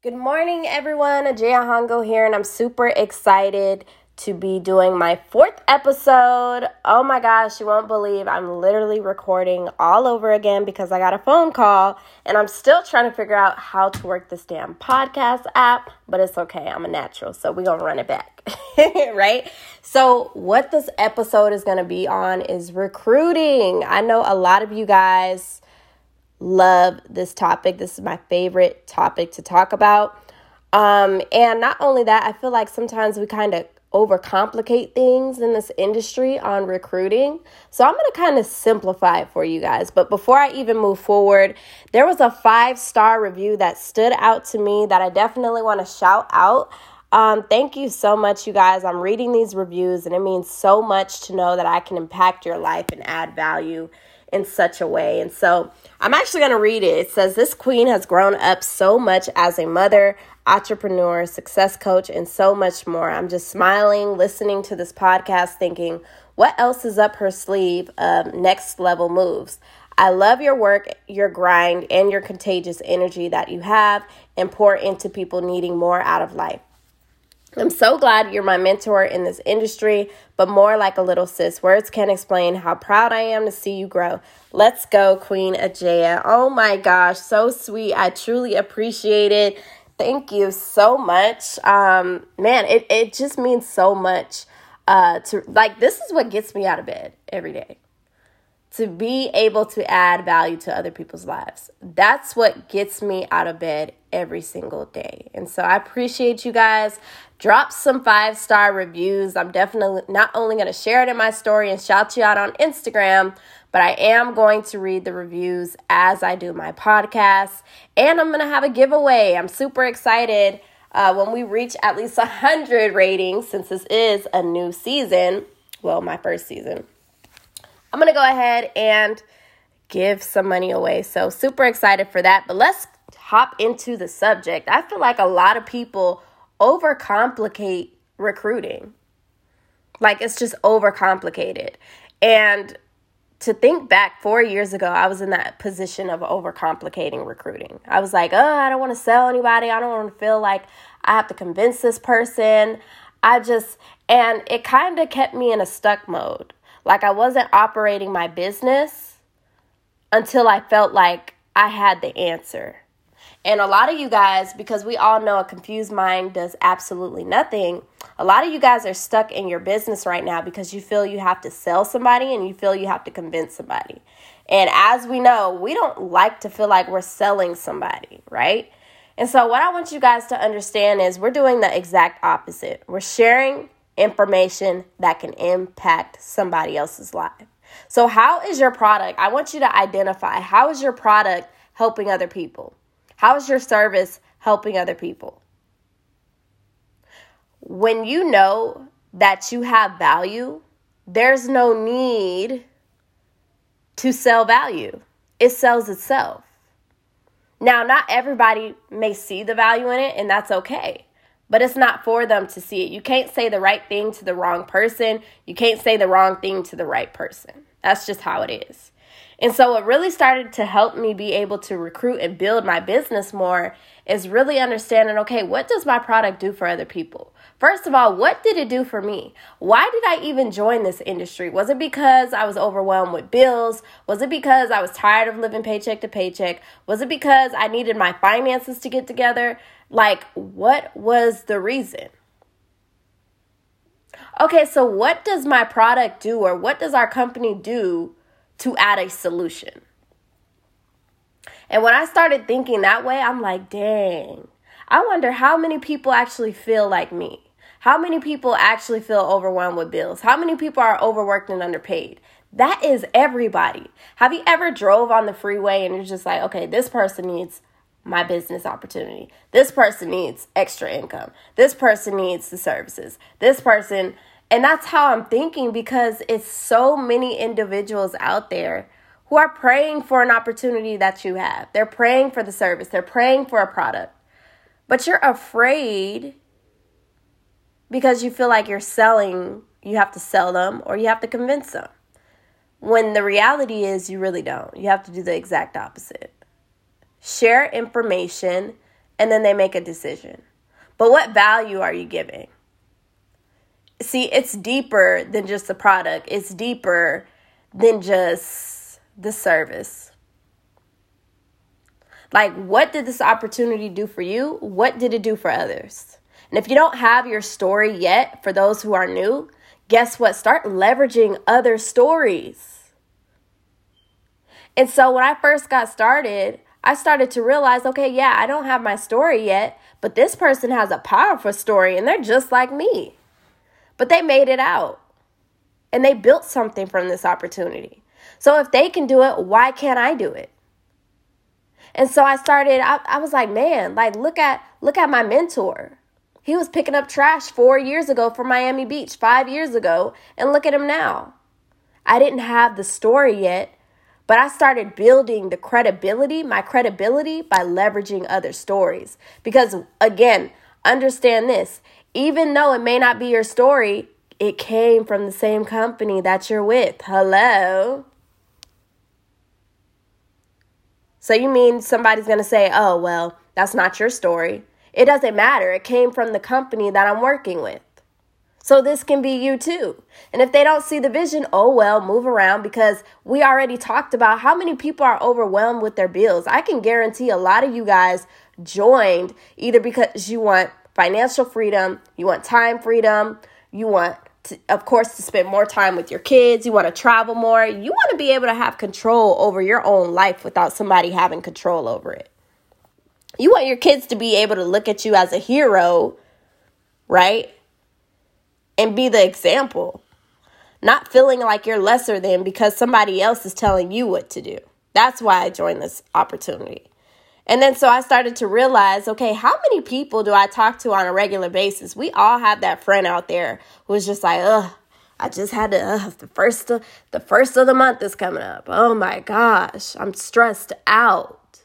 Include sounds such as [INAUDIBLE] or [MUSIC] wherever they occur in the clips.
Good morning, everyone. Ajaya Hongo here, and I'm super excited to be doing my fourth episode. Oh my gosh, you won't believe I'm literally recording all over again because I got a phone call and I'm still trying to figure out how to work this damn podcast app, but it's okay. I'm a natural, so we're gonna run it back, [LAUGHS] right? So, what this episode is gonna be on is recruiting. I know a lot of you guys love this topic. This is my favorite topic to talk about. Um, and not only that, I feel like sometimes we kind of overcomplicate things in this industry on recruiting. So I'm going to kind of simplify it for you guys. But before I even move forward, there was a five star review that stood out to me that I definitely want to shout out. Um, thank you so much, you guys. I'm reading these reviews, and it means so much to know that I can impact your life and add value in such a way. And so I'm actually going to read it. It says, This queen has grown up so much as a mother, entrepreneur, success coach, and so much more. I'm just smiling, listening to this podcast, thinking, What else is up her sleeve of next level moves? I love your work, your grind, and your contagious energy that you have and pour into people needing more out of life. I'm so glad you're my mentor in this industry, but more like a little sis. Words can't explain how proud I am to see you grow. Let's go, Queen Ajaya. Oh my gosh, so sweet. I truly appreciate it. Thank you so much. Um, man, it, it just means so much. Uh, to like this is what gets me out of bed every day to be able to add value to other people's lives. That's what gets me out of bed every single day. And so I appreciate you guys. Drop some five star reviews. I'm definitely not only going to share it in my story and shout you out on Instagram, but I am going to read the reviews as I do my podcast. And I'm going to have a giveaway. I'm super excited uh, when we reach at least 100 ratings since this is a new season. Well, my first season. I'm going to go ahead and give some money away. So, super excited for that. But let's hop into the subject. I feel like a lot of people overcomplicate recruiting. Like, it's just overcomplicated. And to think back four years ago, I was in that position of overcomplicating recruiting. I was like, oh, I don't want to sell anybody. I don't want to feel like I have to convince this person. I just, and it kind of kept me in a stuck mode like I wasn't operating my business until I felt like I had the answer. And a lot of you guys, because we all know a confused mind does absolutely nothing, a lot of you guys are stuck in your business right now because you feel you have to sell somebody and you feel you have to convince somebody. And as we know, we don't like to feel like we're selling somebody, right? And so, what I want you guys to understand is we're doing the exact opposite. We're sharing information that can impact somebody else's life. So, how is your product? I want you to identify how is your product helping other people? How is your service helping other people? When you know that you have value, there's no need to sell value, it sells itself. Now, not everybody may see the value in it, and that's okay but it's not for them to see it. You can't say the right thing to the wrong person. You can't say the wrong thing to the right person. That's just how it is. And so, what really started to help me be able to recruit and build my business more is really understanding okay, what does my product do for other people? First of all, what did it do for me? Why did I even join this industry? Was it because I was overwhelmed with bills? Was it because I was tired of living paycheck to paycheck? Was it because I needed my finances to get together? Like, what was the reason? Okay, so what does my product do or what does our company do to add a solution? And when I started thinking that way, I'm like, dang, I wonder how many people actually feel like me. How many people actually feel overwhelmed with bills? How many people are overworked and underpaid? That is everybody. Have you ever drove on the freeway and you're just like, okay, this person needs my business opportunity. This person needs extra income. This person needs the services. This person, and that's how I'm thinking because it's so many individuals out there who are praying for an opportunity that you have. They're praying for the service, they're praying for a product. But you're afraid because you feel like you're selling, you have to sell them or you have to convince them. When the reality is, you really don't. You have to do the exact opposite share information and then they make a decision. But what value are you giving? See, it's deeper than just the product, it's deeper than just the service. Like, what did this opportunity do for you? What did it do for others? And if you don't have your story yet, for those who are new, guess what? Start leveraging other stories. And so when I first got started, I started to realize okay, yeah, I don't have my story yet, but this person has a powerful story and they're just like me. But they made it out and they built something from this opportunity. So if they can do it, why can't I do it? And so I started, I, I was like, man, like look at look at my mentor. He was picking up trash four years ago from Miami Beach, five years ago, and look at him now. I didn't have the story yet, but I started building the credibility, my credibility, by leveraging other stories. Because again, understand this even though it may not be your story, it came from the same company that you're with. Hello? So you mean somebody's going to say, oh, well, that's not your story. It doesn't matter. It came from the company that I'm working with. So this can be you too. And if they don't see the vision, oh well, move around because we already talked about how many people are overwhelmed with their bills. I can guarantee a lot of you guys joined either because you want financial freedom, you want time freedom, you want to, of course to spend more time with your kids, you want to travel more, you want to be able to have control over your own life without somebody having control over it. You want your kids to be able to look at you as a hero, right? and be the example, not feeling like you're lesser than because somebody else is telling you what to do. That's why I joined this opportunity. And then so I started to realize, okay, how many people do I talk to on a regular basis? We all have that friend out there who's just like, ugh, I just had to uh, the first of, the first of the month is coming up. Oh my gosh, I'm stressed out.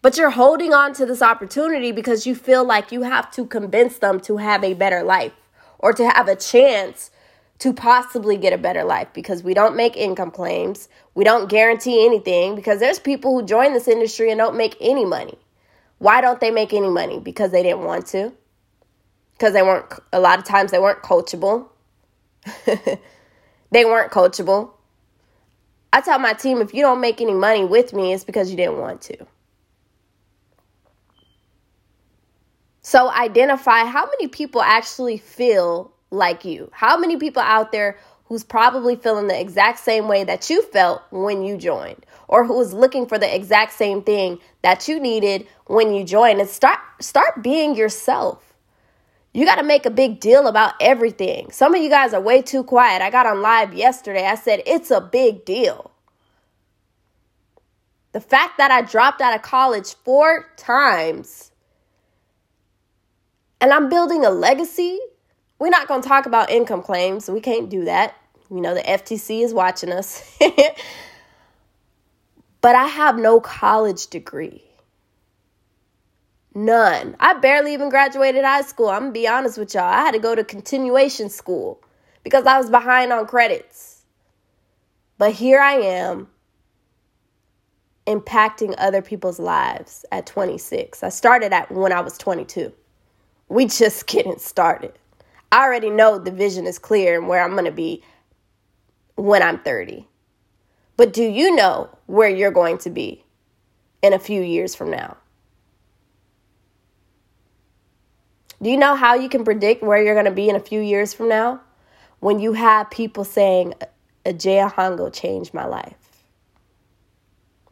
But you're holding on to this opportunity because you feel like you have to convince them to have a better life or to have a chance to possibly get a better life because we don't make income claims. We don't guarantee anything because there's people who join this industry and don't make any money. Why don't they make any money? Because they didn't want to. Because they weren't, a lot of times they weren't coachable. [LAUGHS] they weren't coachable. I tell my team if you don't make any money with me, it's because you didn't want to. So identify how many people actually feel like you. How many people out there who's probably feeling the exact same way that you felt when you joined or who is looking for the exact same thing that you needed when you joined and start start being yourself. You got to make a big deal about everything. Some of you guys are way too quiet. I got on live yesterday. I said it's a big deal. The fact that I dropped out of college four times and I'm building a legacy, we're not going to talk about income claims. We can't do that. You know, the FTC is watching us. [LAUGHS] but I have no college degree. None. I barely even graduated high school. I'm going to be honest with y'all. I had to go to continuation school because I was behind on credits. But here I am impacting other people's lives at 26. I started at when I was 22. We just [LAUGHS] getting started. I already know the vision is clear and where I'm going to be when I'm 30. But do you know where you're going to be in a few years from now? Do you know how you can predict where you're going to be in a few years from now? When you have people saying, Ajaya Hongo changed my life.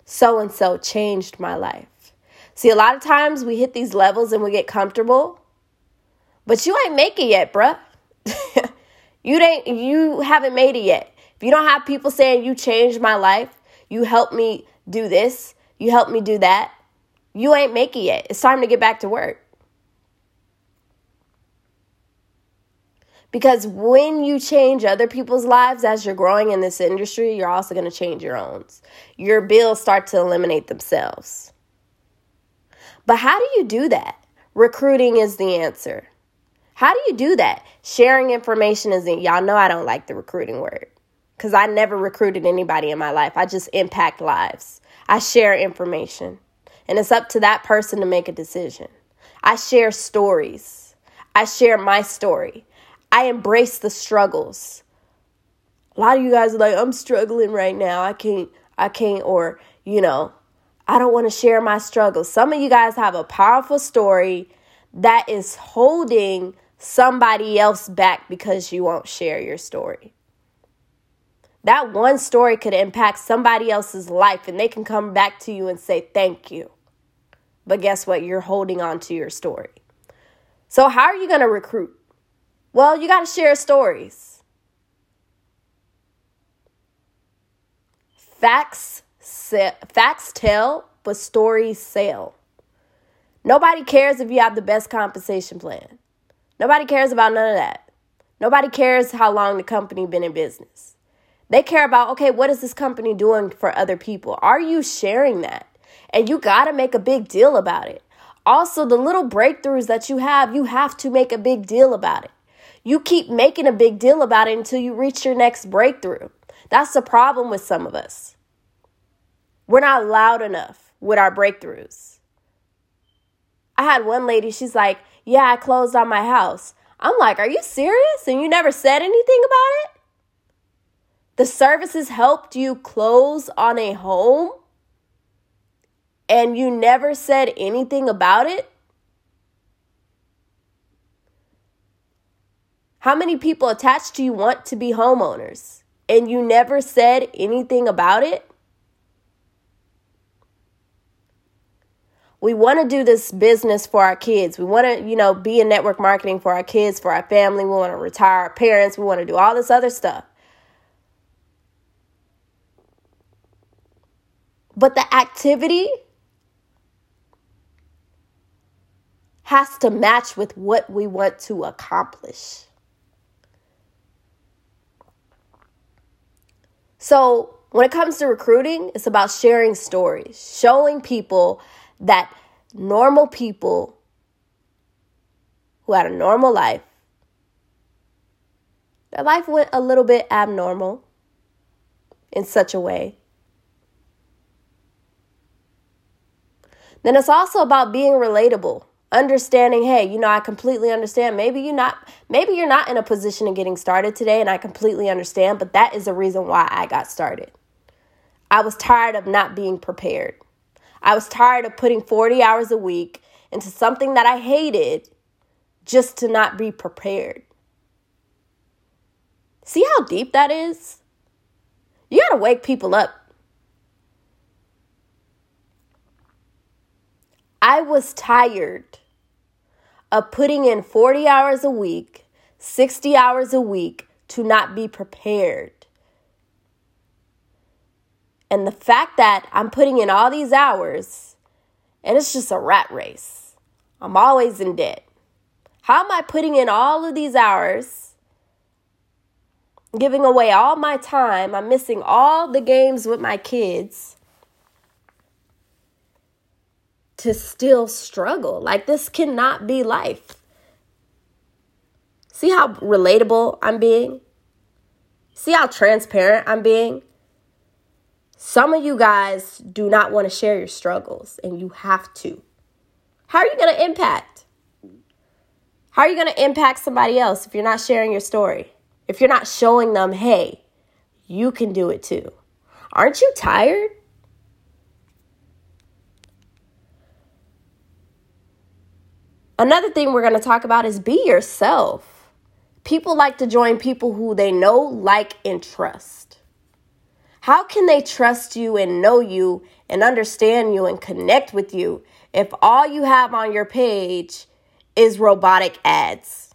So and so changed my life. See, a lot of times we hit these levels and we get comfortable but you ain't make it yet, bruh. [LAUGHS] you ain't you haven't made it yet. If you don't have people saying you changed my life, you helped me do this, you helped me do that, you ain't make it yet. It's time to get back to work. Because when you change other people's lives as you're growing in this industry, you're also going to change your own. Your bills start to eliminate themselves. But how do you do that? Recruiting is the answer. How do you do that? Sharing information isn't, y'all know I don't like the recruiting word because I never recruited anybody in my life. I just impact lives. I share information. And it's up to that person to make a decision. I share stories. I share my story. I embrace the struggles. A lot of you guys are like, I'm struggling right now. I can't, I can't, or, you know, I don't want to share my struggles. Some of you guys have a powerful story that is holding somebody else back because you won't share your story. That one story could impact somebody else's life and they can come back to you and say thank you. But guess what? You're holding on to your story. So, how are you going to recruit? Well, you got to share stories. Facts, facts tell, but stories sell. Nobody cares if you have the best compensation plan. Nobody cares about none of that. Nobody cares how long the company been in business. They care about, okay, what is this company doing for other people? Are you sharing that? And you got to make a big deal about it. Also, the little breakthroughs that you have, you have to make a big deal about it. You keep making a big deal about it until you reach your next breakthrough. That's the problem with some of us. We're not loud enough with our breakthroughs. I had one lady, she's like, Yeah, I closed on my house. I'm like, Are you serious? And you never said anything about it? The services helped you close on a home and you never said anything about it? How many people attached to you want to be homeowners and you never said anything about it? We want to do this business for our kids. We want to, you know, be in network marketing for our kids, for our family. We want to retire our parents. We want to do all this other stuff. But the activity has to match with what we want to accomplish. So, when it comes to recruiting, it's about sharing stories, showing people that normal people who had a normal life, their life went a little bit abnormal in such a way Then it's also about being relatable. Understanding, hey, you know, I completely understand. Maybe you're not maybe you're not in a position of getting started today and I completely understand, but that is the reason why I got started. I was tired of not being prepared. I was tired of putting 40 hours a week into something that I hated just to not be prepared. See how deep that is? You got to wake people up I was tired of putting in 40 hours a week, 60 hours a week to not be prepared. And the fact that I'm putting in all these hours and it's just a rat race, I'm always in debt. How am I putting in all of these hours, giving away all my time? I'm missing all the games with my kids to still struggle. Like, this cannot be life. See how relatable I'm being? See how transparent I'm being? Some of you guys do not want to share your struggles, and you have to. How are you going to impact? How are you going to impact somebody else if you're not sharing your story? If you're not showing them, hey, you can do it too. Aren't you tired? Another thing we're going to talk about is be yourself. People like to join people who they know, like, and trust. How can they trust you and know you and understand you and connect with you if all you have on your page is robotic ads?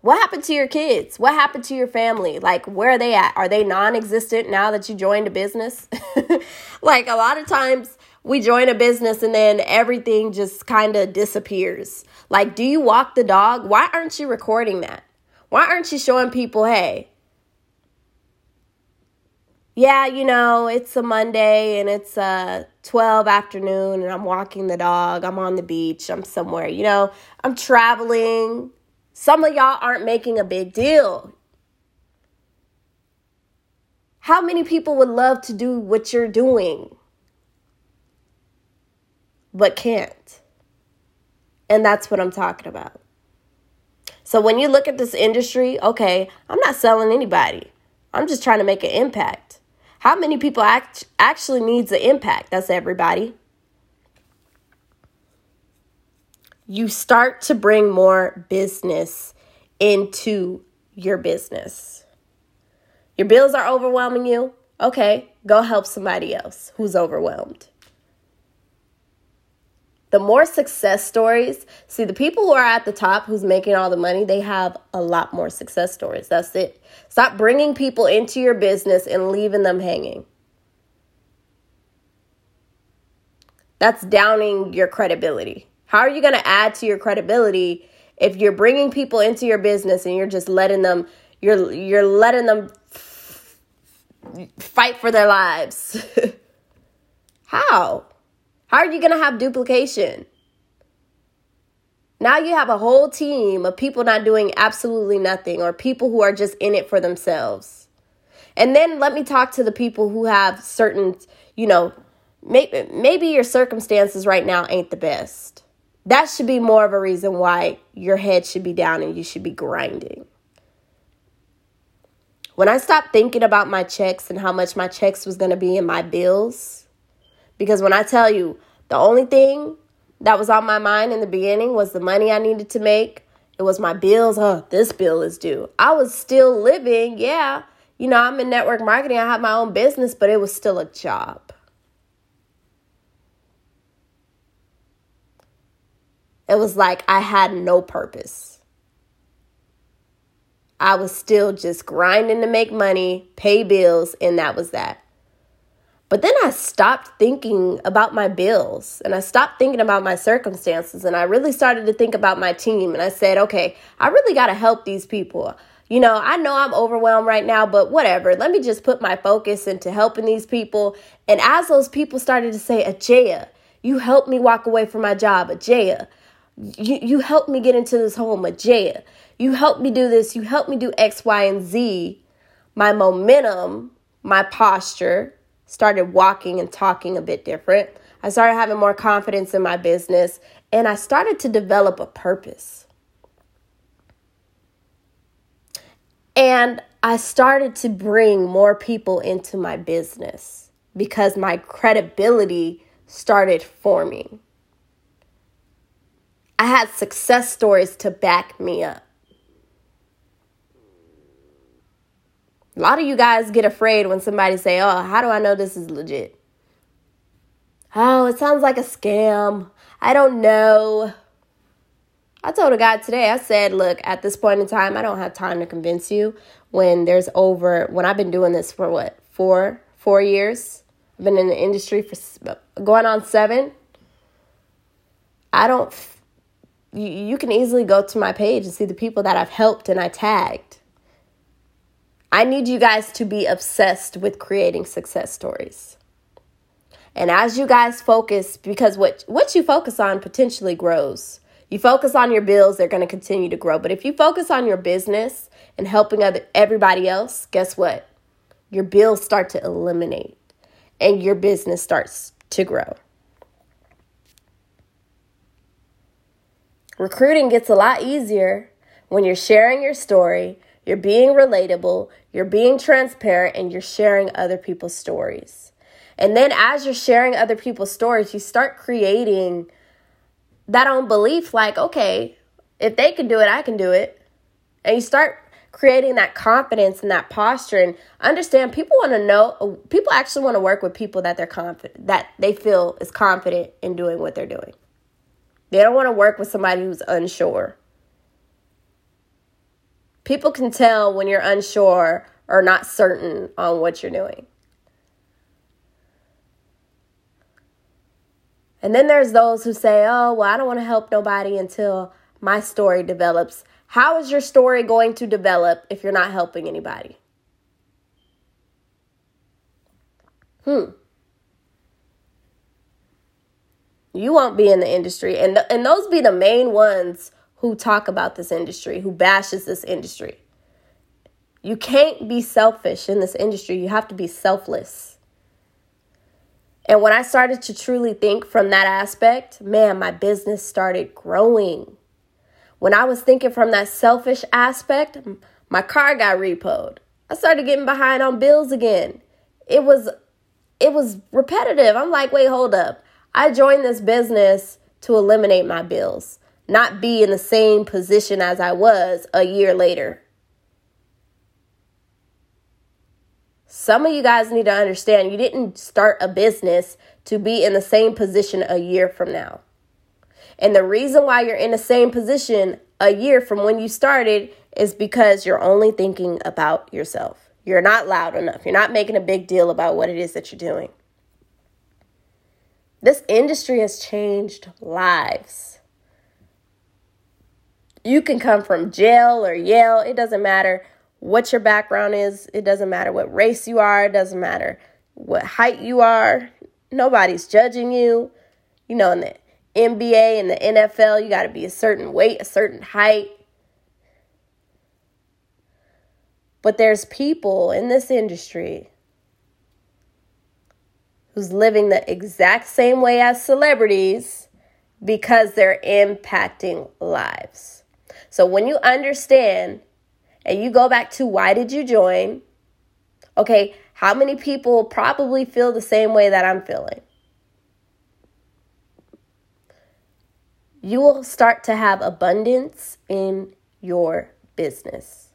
What happened to your kids? What happened to your family? Like, where are they at? Are they non existent now that you joined a business? [LAUGHS] like, a lot of times we join a business and then everything just kind of disappears. Like, do you walk the dog? Why aren't you recording that? Why aren't you showing people, hey, yeah, you know, it's a Monday and it's a 12 afternoon and I'm walking the dog. I'm on the beach. I'm somewhere, you know, I'm traveling. Some of y'all aren't making a big deal. How many people would love to do what you're doing, but can't? And that's what I'm talking about. So when you look at this industry, okay, I'm not selling anybody. I'm just trying to make an impact. How many people act, actually needs the impact? That's everybody. You start to bring more business into your business. Your bills are overwhelming you. Okay, go help somebody else who's overwhelmed. The more success stories, see, the people who are at the top who's making all the money, they have a lot more success stories. That's it. Stop bringing people into your business and leaving them hanging. That's downing your credibility. How are you going to add to your credibility if you're bringing people into your business and you're just letting them you're you're letting them fight for their lives? [LAUGHS] How? How are you going to have duplication? Now you have a whole team of people not doing absolutely nothing or people who are just in it for themselves. And then let me talk to the people who have certain, you know, maybe, maybe your circumstances right now ain't the best. That should be more of a reason why your head should be down and you should be grinding. When I stopped thinking about my checks and how much my checks was going to be in my bills, because when I tell you, the only thing that was on my mind in the beginning was the money I needed to make. It was my bills. Oh, this bill is due. I was still living. Yeah. You know, I'm in network marketing. I have my own business, but it was still a job. It was like I had no purpose. I was still just grinding to make money, pay bills, and that was that. But then I stopped thinking about my bills and I stopped thinking about my circumstances and I really started to think about my team. And I said, okay, I really got to help these people. You know, I know I'm overwhelmed right now, but whatever. Let me just put my focus into helping these people. And as those people started to say, Ajaya, you helped me walk away from my job, Ajaya. You, you helped me get into this home, Ajaya. You helped me do this. You helped me do X, Y, and Z. My momentum, my posture, started walking and talking a bit different. I started having more confidence in my business and I started to develop a purpose. And I started to bring more people into my business because my credibility started forming. I had success stories to back me up. A lot of you guys get afraid when somebody say, "Oh, how do I know this is legit?" Oh, it sounds like a scam. I don't know. I told a guy today, I said, look, at this point in time, I don't have time to convince you when there's over, when I've been doing this for what, four, four years? I've been in the industry for going on seven. I don't, you, you can easily go to my page and see the people that I've helped and I tagged. I need you guys to be obsessed with creating success stories. And as you guys focus, because what, what you focus on potentially grows. You focus on your bills, they're going to continue to grow. But if you focus on your business and helping other, everybody else, guess what? Your bills start to eliminate and your business starts to grow. Recruiting gets a lot easier when you're sharing your story, you're being relatable, you're being transparent, and you're sharing other people's stories. And then as you're sharing other people's stories, you start creating that own belief like, okay, if they can do it, I can do it. And you start creating that confidence and that posture and understand people want to know people actually want to work with people that they're confident that they feel is confident in doing what they're doing. They don't want to work with somebody who's unsure. People can tell when you're unsure or not certain on what you're doing. And then there's those who say, oh, well, I don't want to help nobody until my story develops. How is your story going to develop if you're not helping anybody? Hmm. You won't be in the industry. And, th- and those be the main ones who talk about this industry, who bashes this industry. You can't be selfish in this industry. You have to be selfless. And when I started to truly think from that aspect, man, my business started growing. When I was thinking from that selfish aspect, my car got repoed. I started getting behind on bills again. It was it was repetitive. I'm like, "Wait, hold up. I joined this business to eliminate my bills, not be in the same position as I was a year later." Some of you guys need to understand you didn't start a business to be in the same position a year from now. And the reason why you're in the same position a year from when you started is because you're only thinking about yourself. You're not loud enough. You're not making a big deal about what it is that you're doing. This industry has changed lives. You can come from jail or Yale, it doesn't matter what your background is, it doesn't matter what race you are, it doesn't matter what height you are. Nobody's judging you. You know, in the NBA and the NFL, you got to be a certain weight, a certain height. But there's people in this industry who's living the exact same way as celebrities because they're impacting lives. So when you understand and you go back to why did you join? Okay, how many people probably feel the same way that I'm feeling? You will start to have abundance in your business.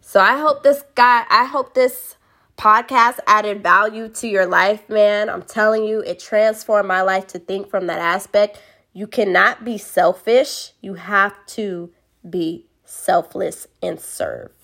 So I hope this guy, I hope this podcast added value to your life, man. I'm telling you, it transformed my life to think from that aspect. You cannot be selfish, you have to be selfless and serve.